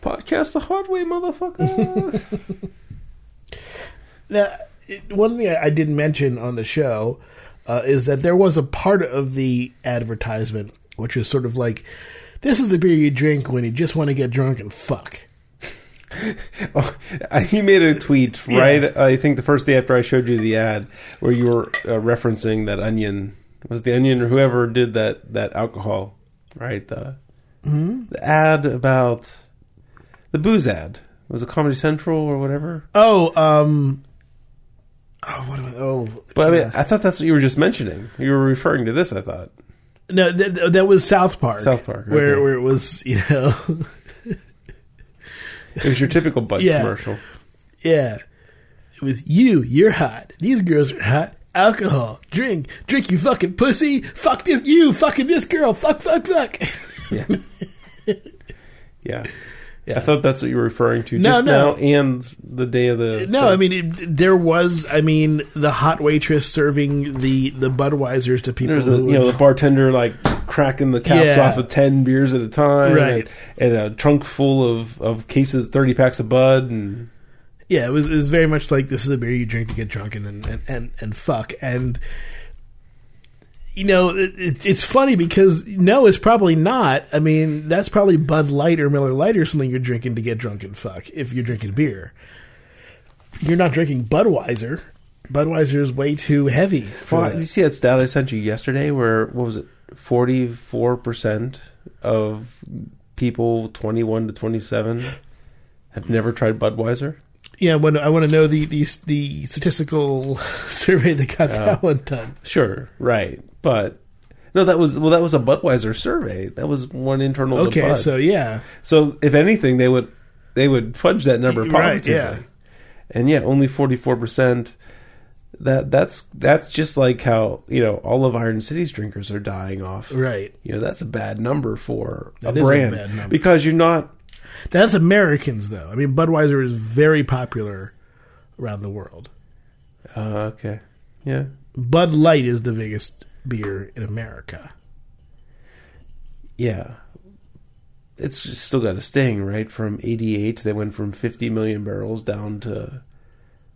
Podcast the hard way, motherfucker. Now, it- one thing I I didn't mention on the show uh, is that there was a part of the advertisement which is sort of like, "This is the beer you drink when you just want to get drunk and fuck." Oh, he made a tweet right. I think the first day after I showed you the ad, where you were uh, referencing that onion was it the onion or whoever did that that alcohol, right? The the ad about the booze ad was it Comedy Central or whatever. Oh, um, oh, what am I? Oh, But I mean, I thought that's what you were just mentioning. You were referring to this. I thought. no, that, that was South Park. South Park, where okay. where it was, you know, It was your typical Bud Yeah. commercial. yeah, it was you. You're hot. These girls are hot. Alcohol, drink, drink, you fucking pussy. Fuck this, you fucking this girl. Fuck, fuck, fuck. Yeah. yeah. Yeah. I thought that's what you were referring to No, just no. now and the day of the No, I mean it, there was. I mean the hot waitress serving the the Budweisers to people. There's a you know the bartender like cracking the caps Yeah. off of ten beers at a time, Right. And, and a trunk full of, of cases, thirty packs of Bud, and yeah, it was it was very much like this is a beer you drink to get drunk and and and, and fuck and. You know, it, it, it's funny because no, it's probably not. I mean, that's probably Bud Light or Miller Lite or something you're drinking to get drunk and fuck. If you're drinking beer, you're not drinking Budweiser. Budweiser is way too heavy. For well, you see that stat I sent you yesterday, where what was it, forty four percent of people twenty one to twenty seven have never tried Budweiser. Yeah, when I want to know the the, the statistical survey that got that one done. Sure, right, but no, that was well, that was a Budweiser survey. That was one internal. Okay, Bud. so yeah, So if anything, they would they would fudge that number Right, positively. yeah. And yeah, only forty four percent. That that's that's just like how you know all of Iron City's drinkers are dying off. right. You know that's a bad number for That a is a brand bad number. because you're not. That's Americans, though. I mean, Budweiser is very popular around the world. Uh, okay, yeah, Bud Light is the biggest beer in America. yeah. It's still got a sting, right? From eighty eight, they went from fifty million barrels down to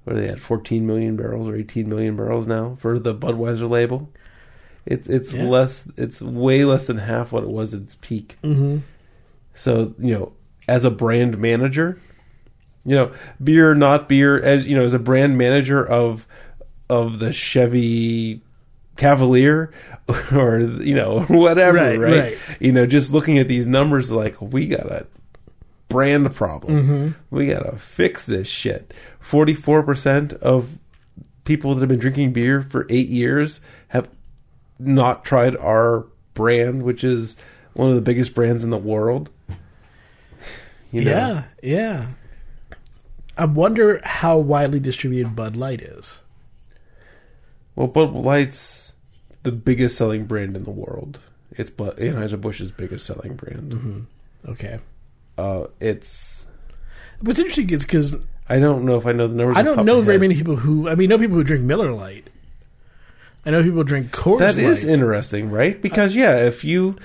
what are they at? Fourteen million barrels or eighteen million barrels now for the Budweiser label. It's it's Yeah. less. It's way less than half what it was at its peak. Mm-hmm. So you know, as a brand manager, you know, beer not beer, as you know, as a brand manager of of the Chevy Cavalier or you know whatever, Right, right? right. You know, just looking at these numbers, like we got a brand problem. Mm-hmm. We gotta fix this shit. Forty four percent of people that have been drinking beer for eight years have not tried our brand, which is one of the biggest brands in the world. You know? Yeah, yeah. I wonder how widely distributed Bud Light is. Well, Bud Light's the biggest selling brand in the world. It's but Anheuser Busch's biggest selling brand. Mm-hmm. Okay. Uh, it's What's interesting is because I don't know if I know the numbers. I don't know very many people who. I mean, know people who drink Miller Lite. I know people drink Coors That Light. is interesting, right? Because yeah, if you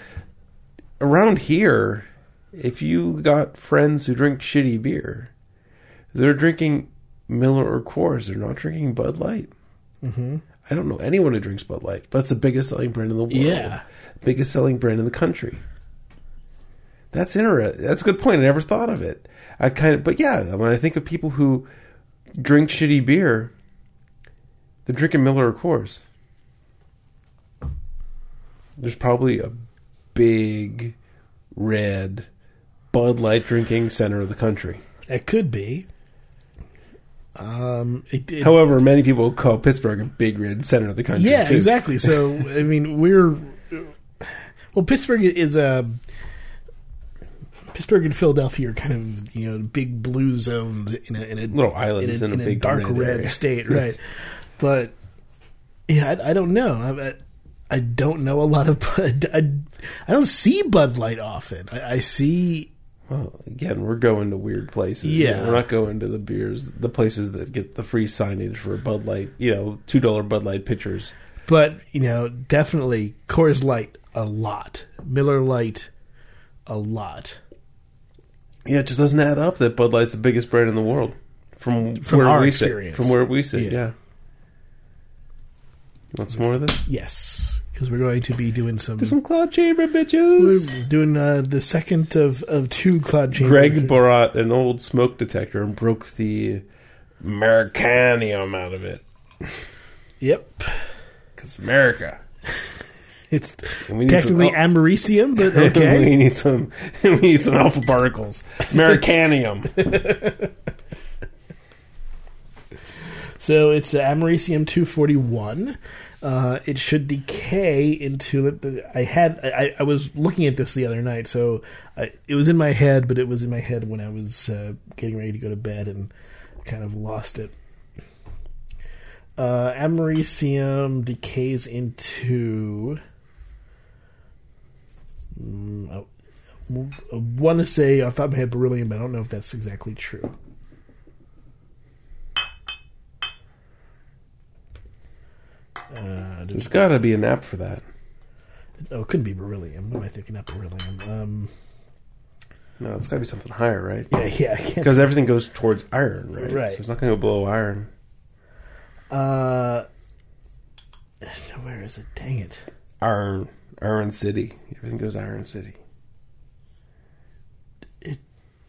around here, if you got friends who drink shitty beer, they're drinking Miller or Coors. They're not drinking Bud Light. hmm I don't know anyone who drinks Bud Light, but it's the biggest selling brand in the world. Yeah. biggest selling brand in the country. That's interesting. That's a good point. I never thought of it. I kind of, but yeah, when I think of people who drink shitty beer, they're drinking Miller or Coors. There's probably a big red Bud Light drinking center of the country. It could be. Um, it, it- However, many people call Pittsburgh a big red center of the country. yeah, too. exactly. So I mean, we're well, Pittsburgh is a Pittsburgh and Philadelphia are kind of you know big blue zones in a, in a Little islands in a big dark red red, state, right? But yeah, I, I don't know. I, I, I don't know a lot of. Bud. I, I don't see Bud Light often. I, I see Well, again, we're going to weird places. Yeah. we're not going to the beers, the places that get the free signage for Bud Light. You know, two dollar Bud Light pitchers. But you know, definitely Coors Light a lot, Miller Lite a lot. Yeah, it just doesn't add up that Bud Light's the biggest brand in the world from From where our we experience. sit. From where we sit, Yeah. yeah. Want some more of this? Yes, because we're going to be doing some. Do some cloud chamber, bitches. We're doing uh, the second of, of two cloud chambers. Greg brought an old smoke detector and broke the Americanium out of it. Yep, Because America. it's we need technically some, americium, but okay. we need some. We need some alpha particles. Americanium. so it's uh, americium two forty one. Uh, it should decay into the. I had I, I was looking at this the other night, so I, it was in my head, but it was in my head when I was uh, getting ready to go to bed and kind of lost it. Uh, americium decays into. Mm, I, I want to say top of my head beryllium, but I don't know if that's exactly true. Uh, There's got to be an app for that. Oh, it couldn't be beryllium. What am I thinking? Not beryllium. Um, No, it's got to be something higher, right? yeah, yeah. Because everything goes towards iron, right? Right. So it's not going to go below iron. Uh, where is it? Dang it! Iron. Iron City. Everything goes Iron City. It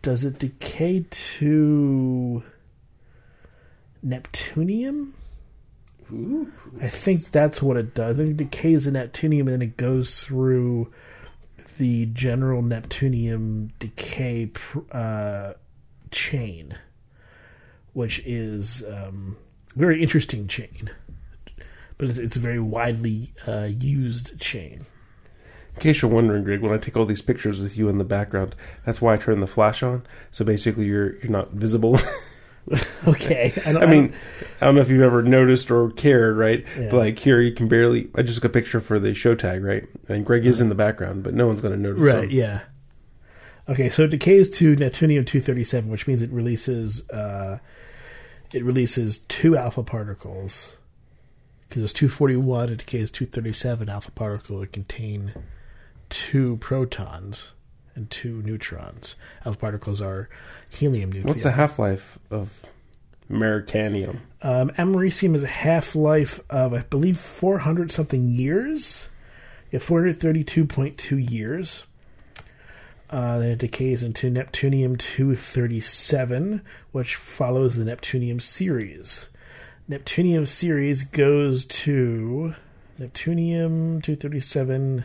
Does it decay to Neptunium? Ooh. I think that's what it does. I think it decays to Neptunium and then it goes through the general Neptunium decay uh, chain, which is um, very interesting chain, but it's, it's a very widely uh, used chain. In case you're wondering, Greg, when I take all these pictures with you in the background, that's why I turn the flash on. So basically, you're you're not visible. Okay, I, don't, I mean, I don't know if you've ever noticed or cared, right? Yeah. But like here, you can barely. I just took a picture for the show tag, right? And Greg is in the background, but no one's going to notice. right? him. Yeah. Okay, so it decays to Neptunium two thirty seven, which means it releases uh, it releases two alpha particles because it's two forty one. It decays two thirty seven alpha particle. It contain two protons and two neutrons. Alpha particles are helium nuclei. What's the half life of Americanium? Um, americium is a half life of, I believe, 400 something years. Yeah, 432.2 years. Uh, then it decays into Neptunium 237, which follows the Neptunium series. Neptunium series goes to Neptunium 237.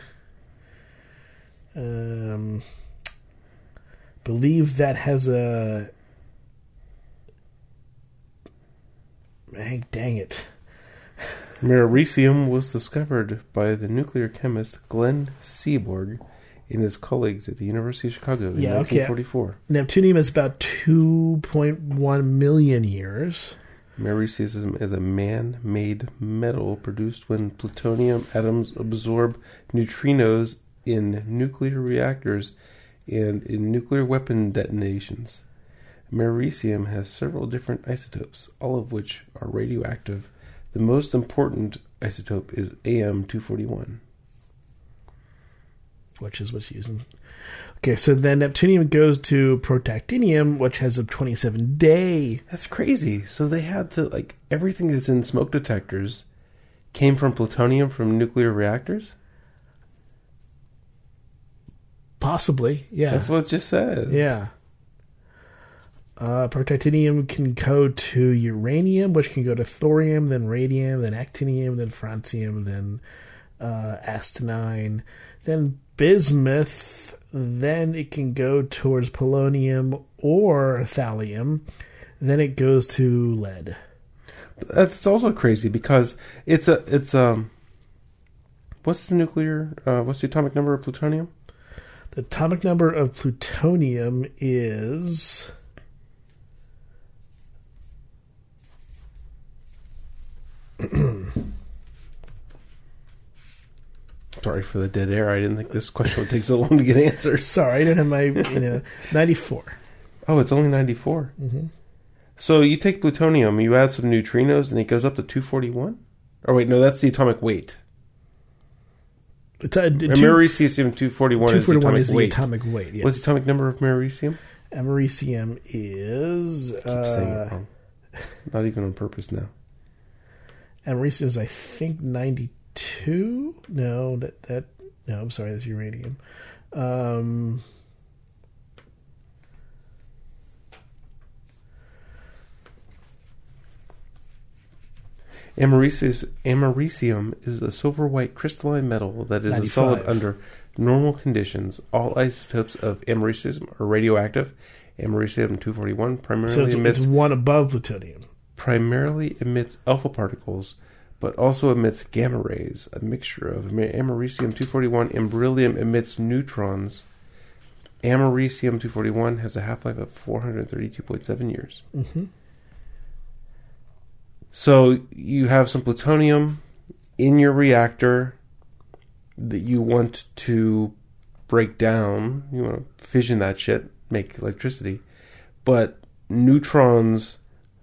Um, believe that has a Dang, dang it. Americium was discovered by the nuclear chemist Glenn Seaborg and his colleagues at the University of Chicago in Yeah, okay. 1944. Neptunium is about 2.1 million years. Americium is a man-made metal produced when plutonium atoms absorb neutrinos in nuclear reactors and in nuclear weapon detonations. Americium has several different isotopes, all of which are radioactive. The most important isotope is AM241. which is what's used. Okay, so then Neptunium goes to protactinium, which has a 27 day. That's crazy. So they had to like everything that's in smoke detectors came from plutonium from nuclear reactors. Possibly, yeah. That's what it just said. yeah. Uh, protactinium can go to uranium, which can go to thorium, then radium, then actinium, then francium, then uh, astenine, then bismuth, then it can go towards polonium or thallium, then it goes to lead. That's also crazy because it's a it's um. What's the nuclear? Uh, what's the atomic number of plutonium? The atomic number of plutonium is. Sorry for the dead air. I didn't think this question would take so long to get answered. Sorry, I didn't have my you know ninety four. Oh, it's only ninety Mm-hmm. So you take plutonium, you add some neutrinos, and it goes up to two forty one. Oh wait, no, that's the atomic weight. Two Americium two forty one is the atomic is the weight. atomic weight. Yes. What's the atomic number of americium? Americium is Keep saying it uh, wrong. Not even on purpose now. Americium is I think ninety two. No, that that no. I'm sorry, that's uranium. Um, Americium, americium is a silver white crystalline metal that is a solid under normal conditions. All isotopes of americium are radioactive. Americium 241 primarily so it's, emits it's one above plutonium. primarily emits alpha particles, but also emits gamma rays. A mixture of amer- americium 241 and beryllium emits neutrons. Americium 241 has a half life of 432.7 years. hmm So you have some plutonium in your reactor that you want to break down. You want to fission that shit, make electricity. But neutrons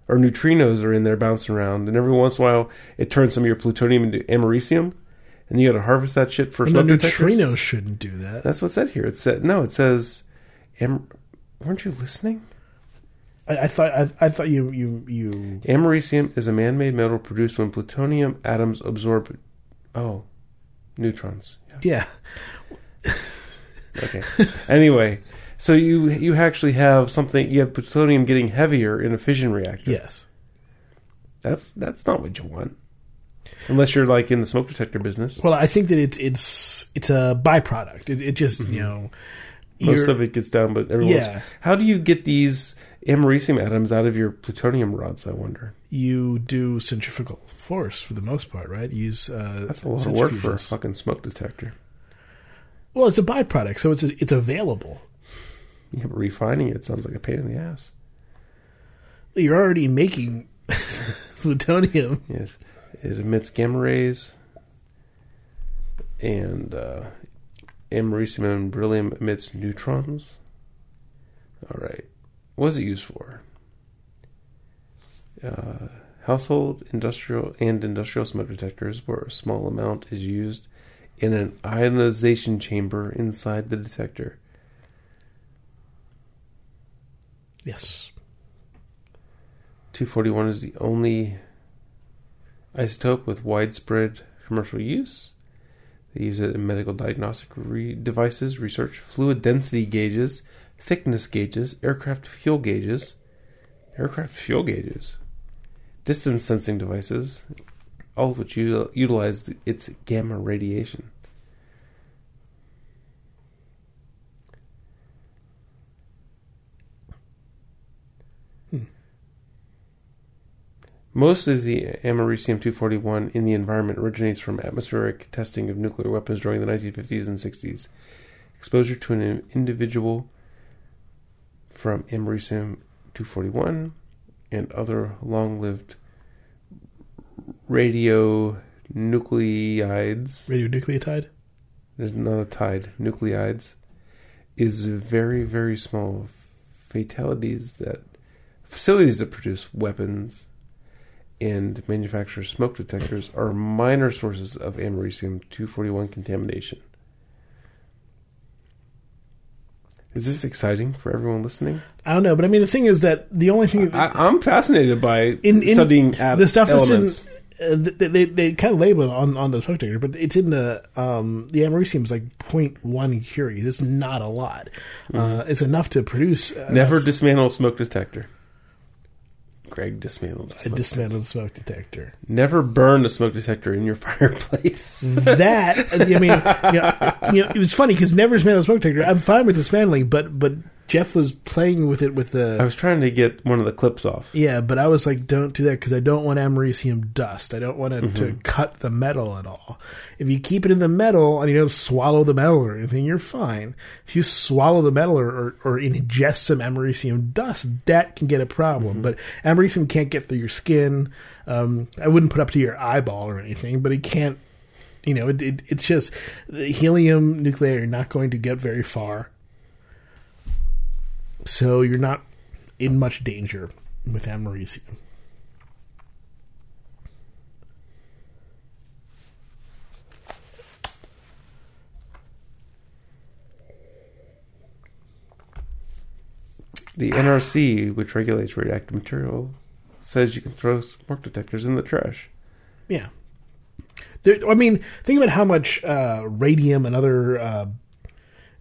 or neutrinos are in there bouncing around, and every once in a while it turns some of your plutonium into americium, and you got to harvest that shit for Well, no, detectors. neutrinos shouldn't do that. That's what's said here. It said no. It says, am, weren't you listening? I, I thought I, I thought you you you Americium is a man-made metal produced when plutonium atoms absorb. Oh, neutrons. Yeah. yeah. Okay. anyway, so you you actually have something. You have plutonium getting heavier in a fission reactor. Yes. That's that's not what you want, unless you're like in the smoke detector business. Well, I think that it's it's it's a byproduct. It, it just you know Mm-hmm. Most of it gets down, but everyone's. Yeah. How do you get these americium atoms out of your plutonium rods? I wonder. you do centrifugal force for the most part, right? Use uh, That's a lot of work for a fucking smoke detector. Well, it's a byproduct, so it's it's available. Yeah, but refining it sounds like a pain in the ass. You're already making plutonium. Yes, it emits gamma rays, and uh, americium and beryllium emits neutrons. All right, what is it used for? Uh, household, industrial, and industrial smoke detectors, where a small amount is used in an ionization chamber inside the detector. Yes. 241 is the only isotope with widespread commercial use. They use it in medical diagnostic re- devices, research, fluid density gauges, thickness gauges, aircraft fuel gauges, aircraft fuel gauges, distance sensing devices, all of which util- utilize the, its gamma radiation. Most of the americium 241 in the environment originates from atmospheric testing of nuclear weapons during the 1950s and 60s. Exposure to an individual from americium 241 and other long lived radionuclides. Radionucleotide. There's another tide, nucleides, is very, very small. Fatalities that facilities that produce weapons and manufacture smoke detectors are minor sources of americium 241 contamination. Is this exciting for everyone listening? I don't know, but I mean the thing is that the only thing I, I'm fascinated by in, in studying the stuff elements. that's in uh, they, they they kind of label it on on the smoke detector, but it's in the um the americium is like 0.1 curies. It's not a lot. Uh, it's enough to produce. Mm-hmm. Never dismantle a smoke detector. Greg dismantled a smoke dismantled smoke detector. Never burn a smoke detector in your fireplace. that I mean, you know, you know, it was funny because never dismantled a smoke detector. I'm fine with dismantling, but but Jeff was playing with it with the I was trying to get one of the clips off. Yeah, but I was like, don't do that because I don't want americium dust. I don't want it to cut the metal at all. If you keep it in the metal and you don't swallow the metal or anything, you're fine. If you swallow the metal or, or, or ingest some americium dust, that can get a problem. But americium can't get through your skin. Um, I wouldn't put up to your eyeball or anything, but it can't. You know, it, it, it's just the helium nuclei are not going to get very far. So you're not in much danger with americium. The NRC, which regulates radioactive material, says you can throw smoke detectors in the trash. Yeah. There, I mean, think about how much uh, radium and other uh,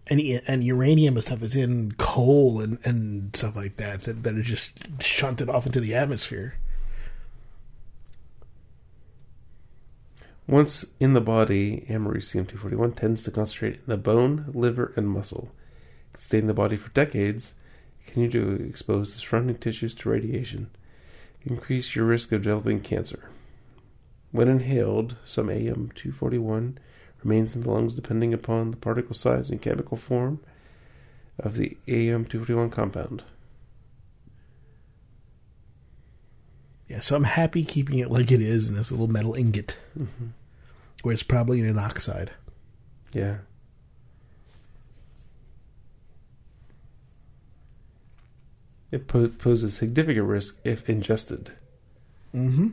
and and uranium and stuff is in coal and, and stuff like that, that that are just shunted off into the atmosphere. Once in the body, americium 241 tends to concentrate in the bone, liver, and muscle. It can stay in the body for decades, continue to expose the surrounding tissues to radiation, increase your risk of developing cancer. When inhaled, some AM 241 remains in the lungs depending upon the particle size and chemical form of the AM 241 compound. Yeah, so I'm happy keeping it like it is in this little metal ingot, Mm-hmm. where it's probably an oxide. Yeah. It po- poses significant risk if ingested. Mm-hmm.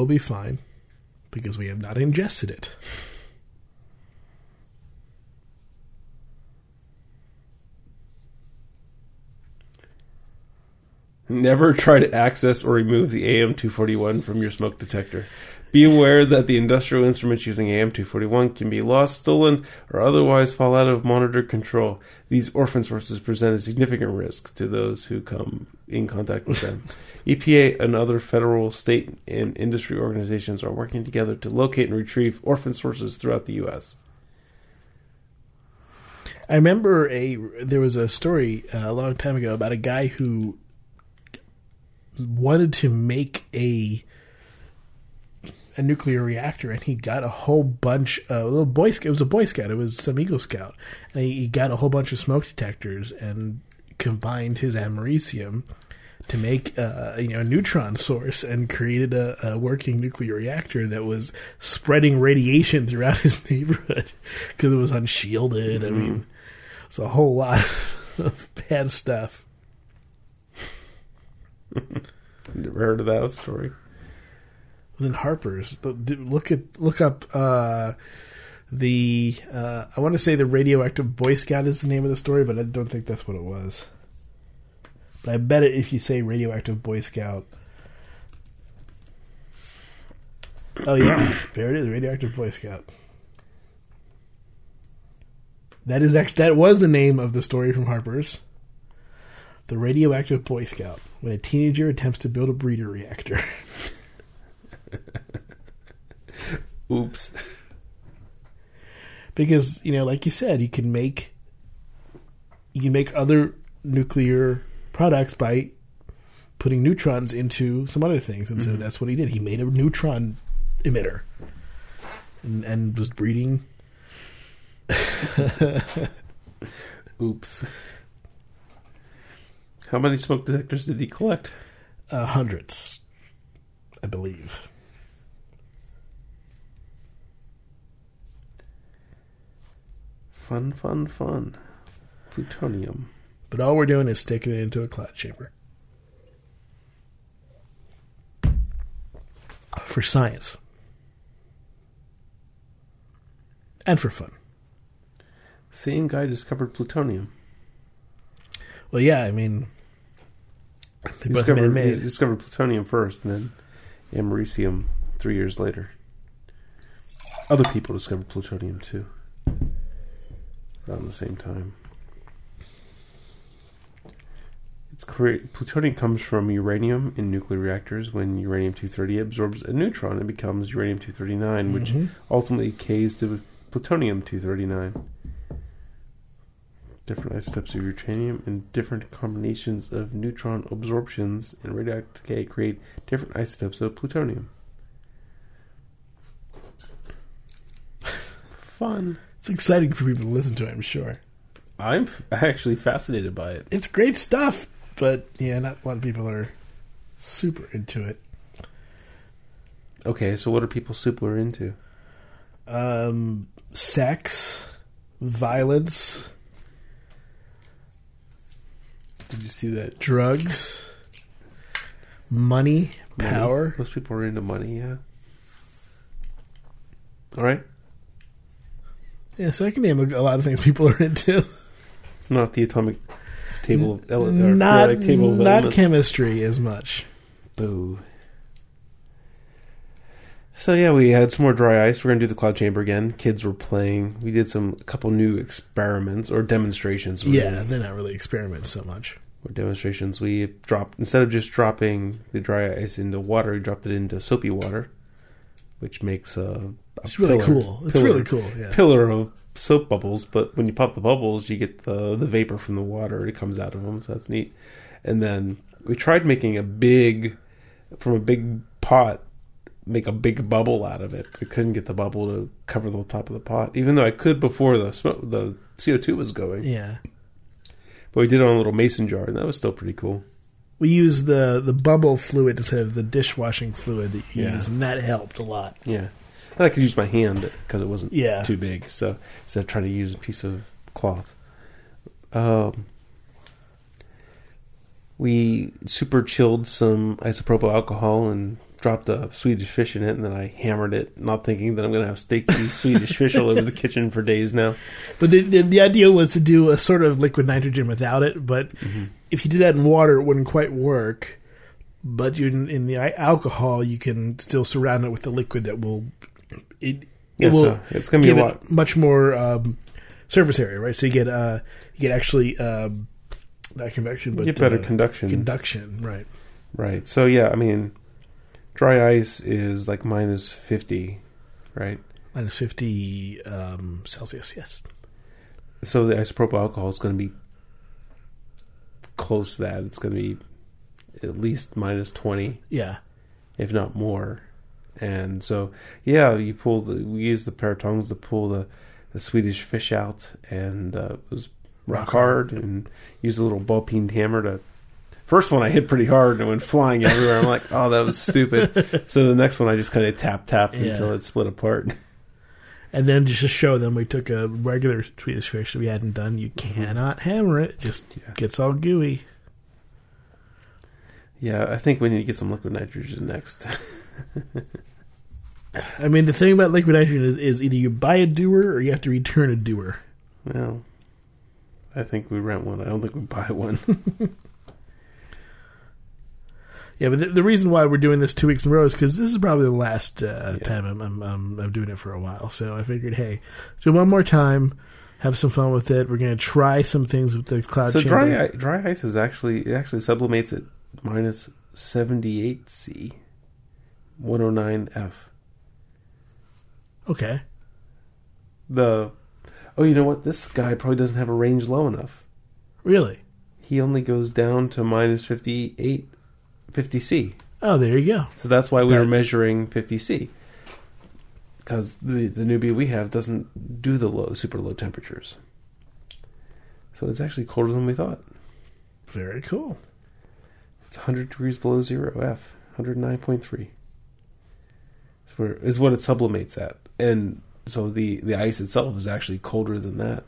We'll be fine because we have not ingested it. Never try to access or remove the AM241 from your smoke detector. Be aware that the industrial instruments using AM241 can be lost, stolen, or otherwise fall out of monitor control. These orphan sources present a significant risk to those who come in contact with them. EPA and other federal, state, and industry organizations are working together to locate and retrieve orphan sources throughout the U.S. I remember a there was a story uh, a long time ago about a guy who wanted to make a a nuclear reactor, and he got a whole bunch of little boy scout. It was a boy scout. It was some Eagle Scout, and he, he got a whole bunch of smoke detectors and combined his americium to make uh, you know a neutron source and created a, a working nuclear reactor that was spreading radiation throughout his neighborhood because it was unshielded. I mean, it's a whole lot of bad stuff. Never heard of that story. Then Harper's. Look at look up uh, the. Uh, I want to say the radioactive Boy Scout is the name of the story, but I don't think that's what it was. But I bet it if you say radioactive Boy Scout. Oh yeah, there it is, radioactive Boy Scout. That is actually that was the name of the story from Harper's. The radioactive Boy Scout when a teenager attempts to build a breeder reactor. Oops. Because you know like you said you can make you can make other nuclear products by putting neutrons into some other things. And so that's what he did. He made a neutron emitter and, and was breeding. Oops. How many smoke detectors did he collect? uh, hundreds i believe Fun, fun, fun. Plutonium. but all we're doing is sticking it into a cloud chamber for science and for fun Same guy discovered plutonium. well yeah i mean they both discovered, man-made. he discovered plutonium first, and then americium three years later. Other people discovered plutonium too, around the same time. It's cre- plutonium comes from uranium in nuclear reactors. When uranium two thirty absorbs a neutron, it becomes uranium two thirty nine, which Mhm. ultimately decays to plutonium 239. Different isotopes of uranium and different combinations of neutron absorptions and radioactive decay create different isotopes of plutonium. Fun. Exciting for people to listen to, I'm sure. I'm actually fascinated by it. It's great stuff, but yeah, not a lot of people are super into it. Okay, so what are people super into? Um, sex, violence, Did you see that? drugs, money, Money? power. Most people are into money, yeah. All right, Yeah, so I can name a, a lot of things people are into. not the atomic table of ele- or not periodic table of not elements. chemistry as much. Boo. So yeah, we had some more dry ice. We're gonna do the cloud chamber again. Kids were playing. We did some a couple new experiments or demonstrations. really. Yeah, they're not really experiments so much. or demonstrations. We dropped instead of just dropping the dry ice into water, we dropped it into soapy water, which makes a, a It's really pillar- cool. It's pillar- really cool. Yeah. pillar of soap bubbles. But when you pop the bubbles, you get the the vapor from the water. It comes out of them, so that's neat. And then we tried making a big from a big pot. Make a big bubble out of it. We couldn't get the bubble to cover the top of the pot, even though I could before the smoke, the CO two was going. Yeah. But we did it on a little mason jar, and that was still pretty cool. We used the the bubble fluid instead of the dishwashing fluid that you Yeah. use, and that helped a lot. Yeah, and I could use my hand because it wasn't Yeah. too big. So instead of trying to use a piece of cloth, um, we super chilled some isopropyl alcohol and dropped a Swedish fish in it, and then I hammered it, not thinking that I'm going to have steaky Swedish fish all over the kitchen for days now. But the, the the idea was to do a sort of liquid nitrogen without it. But if you did that in water, it wouldn't quite work. But you in the alcohol, you can still surround it with the liquid that will it, it Yeah, will so it's going to be give a lot. much more um, surface area, right? So you get uh you get actually um, not convection, but You get better uh, conduction, conduction, right? right? So yeah, I mean, dry ice is like minus fifty, right? Minus fifty um, Celsius, yes. so the isopropyl alcohol is going to be close to that. It's going to be at least minus 20, Yeah, if not more. And so, yeah, you pull the, we used the pair of tongs to pull the, the Swedish fish out, and uh, it was rock, hard, hard, and used a little ball peen hammer to. First one I hit pretty hard and it went flying everywhere. I'm like, oh, that was stupid. so the next one I just kind of tap tapped Yeah. until it split apart. and then just to show them, we took a regular Swedish fish that we hadn't done. You cannot hammer it; it just Yeah. gets all gooey. Yeah, I think we need to get some liquid nitrogen next. I mean, the thing about liquid nitrogen is, is either you buy a dewar or you have to return a dewar. Well, I think we rent one. I don't think we buy one. Yeah, but the, the reason why we're doing this two weeks in a row is because this is probably the last uh, Yeah. time I'm, I'm, I'm I'm doing it for a while. So I figured, hey, do it one more time, have some fun with it. We're gonna try some things with the cloud so chamber. dry dry ice is actually it actually sublimates at minus seventy eight C, one hundred nine F. Okay, The oh, you know what? This guy probably doesn't have a range low enough. really? He only goes down to minus 58, 50 C. Oh, there you go. So that's why we That- were measuring fifty C. Because the the newbie we have doesn't do the low super low temperatures. So it's actually colder than we thought. Very cool. It's 100 degrees below zero F, 109.3. Is where- Is what it sublimates at. And so the, the ice itself is actually colder than that.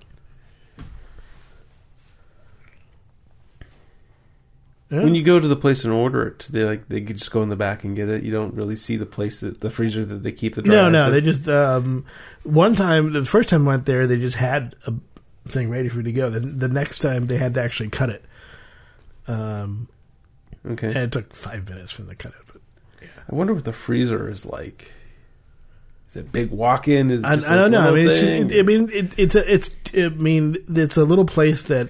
Yeah. When you go to the place and order it, they like they could just go in the back and get it. You don't really see the place that the freezer that they keep the dry no, no, in. they just um, one time the first time I went there, they just had a thing ready for you to go. The, the next time they had to actually cut it. Um, okay. and it took five minutes for them to cut it. But I wonder what the freezer is like. Is it big walk in? Is I, I don't know. I mean, it's just, it, I mean, it, it's a, it's. I mean, it's a little place that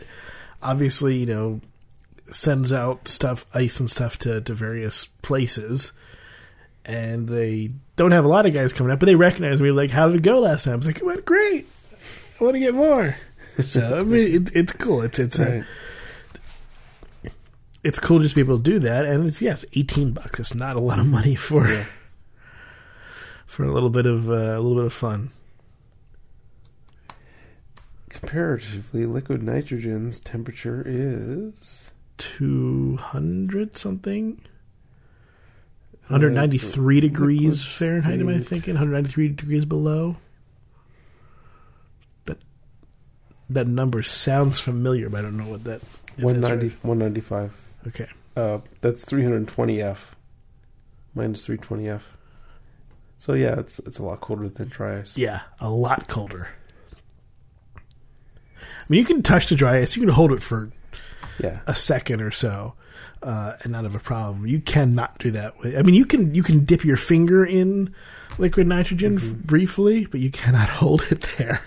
obviously you know sends out stuff, ice and stuff to to various places, and they don't have a lot of guys coming up, but they recognize me. Like, how did it go last time? I was like, it went great. I want to get more. So I mean, it, it's cool. It's it's Right. a, it's cool just to be able to do that, and it's yeah, it's eighteen bucks. It's not a lot of money for Yeah. For a little bit of uh, a little bit of fun. Comparatively, liquid nitrogen's temperature is 200 something 193 degrees liquid Fahrenheit am I state. thinking 193 degrees below that that number sounds familiar but I don't know what that if 190, right. 195. okay Uh, that's 320 F. Minus 320 F. So yeah, it's it's a lot colder than dry ice. Yeah, a lot colder. I mean, you can touch the dry ice. You can hold it for Yeah. a second or so, uh, and not have a problem. You cannot do that with. I mean, you can you can dip your finger in liquid nitrogen f- briefly, but you cannot hold it there.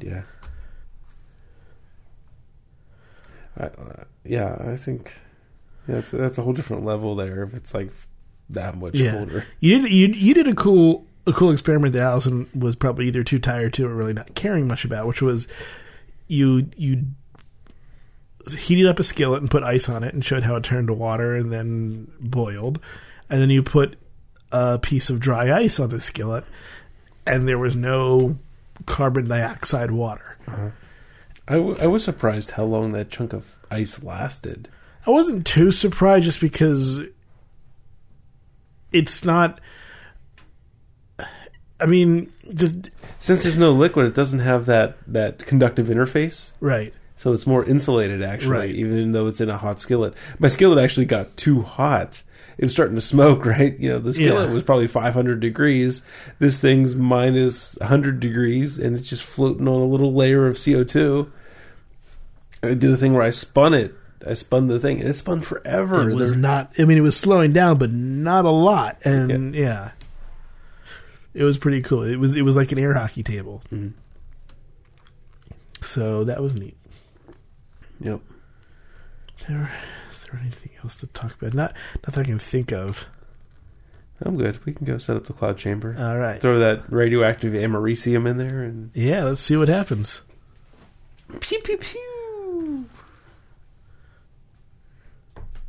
Yeah. I, uh, yeah, I think yeah, that's, that's a whole different level there. If it's like that much Yeah. colder. You did you you did a cool a cool experiment that Allison was probably either too tired to or really not caring much about, which was you you heated up a skillet and put ice on it and showed how it turned to water and then boiled, and then you put a piece of dry ice on the skillet, and there was no carbon dioxide water. Uh-huh. I, w- I was surprised how long that chunk of ice lasted. I wasn't too surprised just because it's not. I mean, the Since there's no liquid, it doesn't have that, that conductive interface. right. So it's more insulated, actually, Right. even though it's in a hot skillet. My skillet actually got too hot. It was starting to smoke, right? You know, the skillet Yeah. was probably 500 degrees. This thing's minus 100 degrees, and it's just floating on a little layer of CO2. I did a thing where I spun it. I spun the thing, and it spun forever. It was There- not. I mean, it was slowing down, but not a lot. And yeah. it was pretty cool. It was it was like an air hockey table. Mhm. So that was neat. Yep. There, is there anything else to talk about? Not not that I can think of. I'm good. We can go set up the cloud chamber. All right. Throw that radioactive americium in there, and Yeah, let's see what happens. pew pew pew.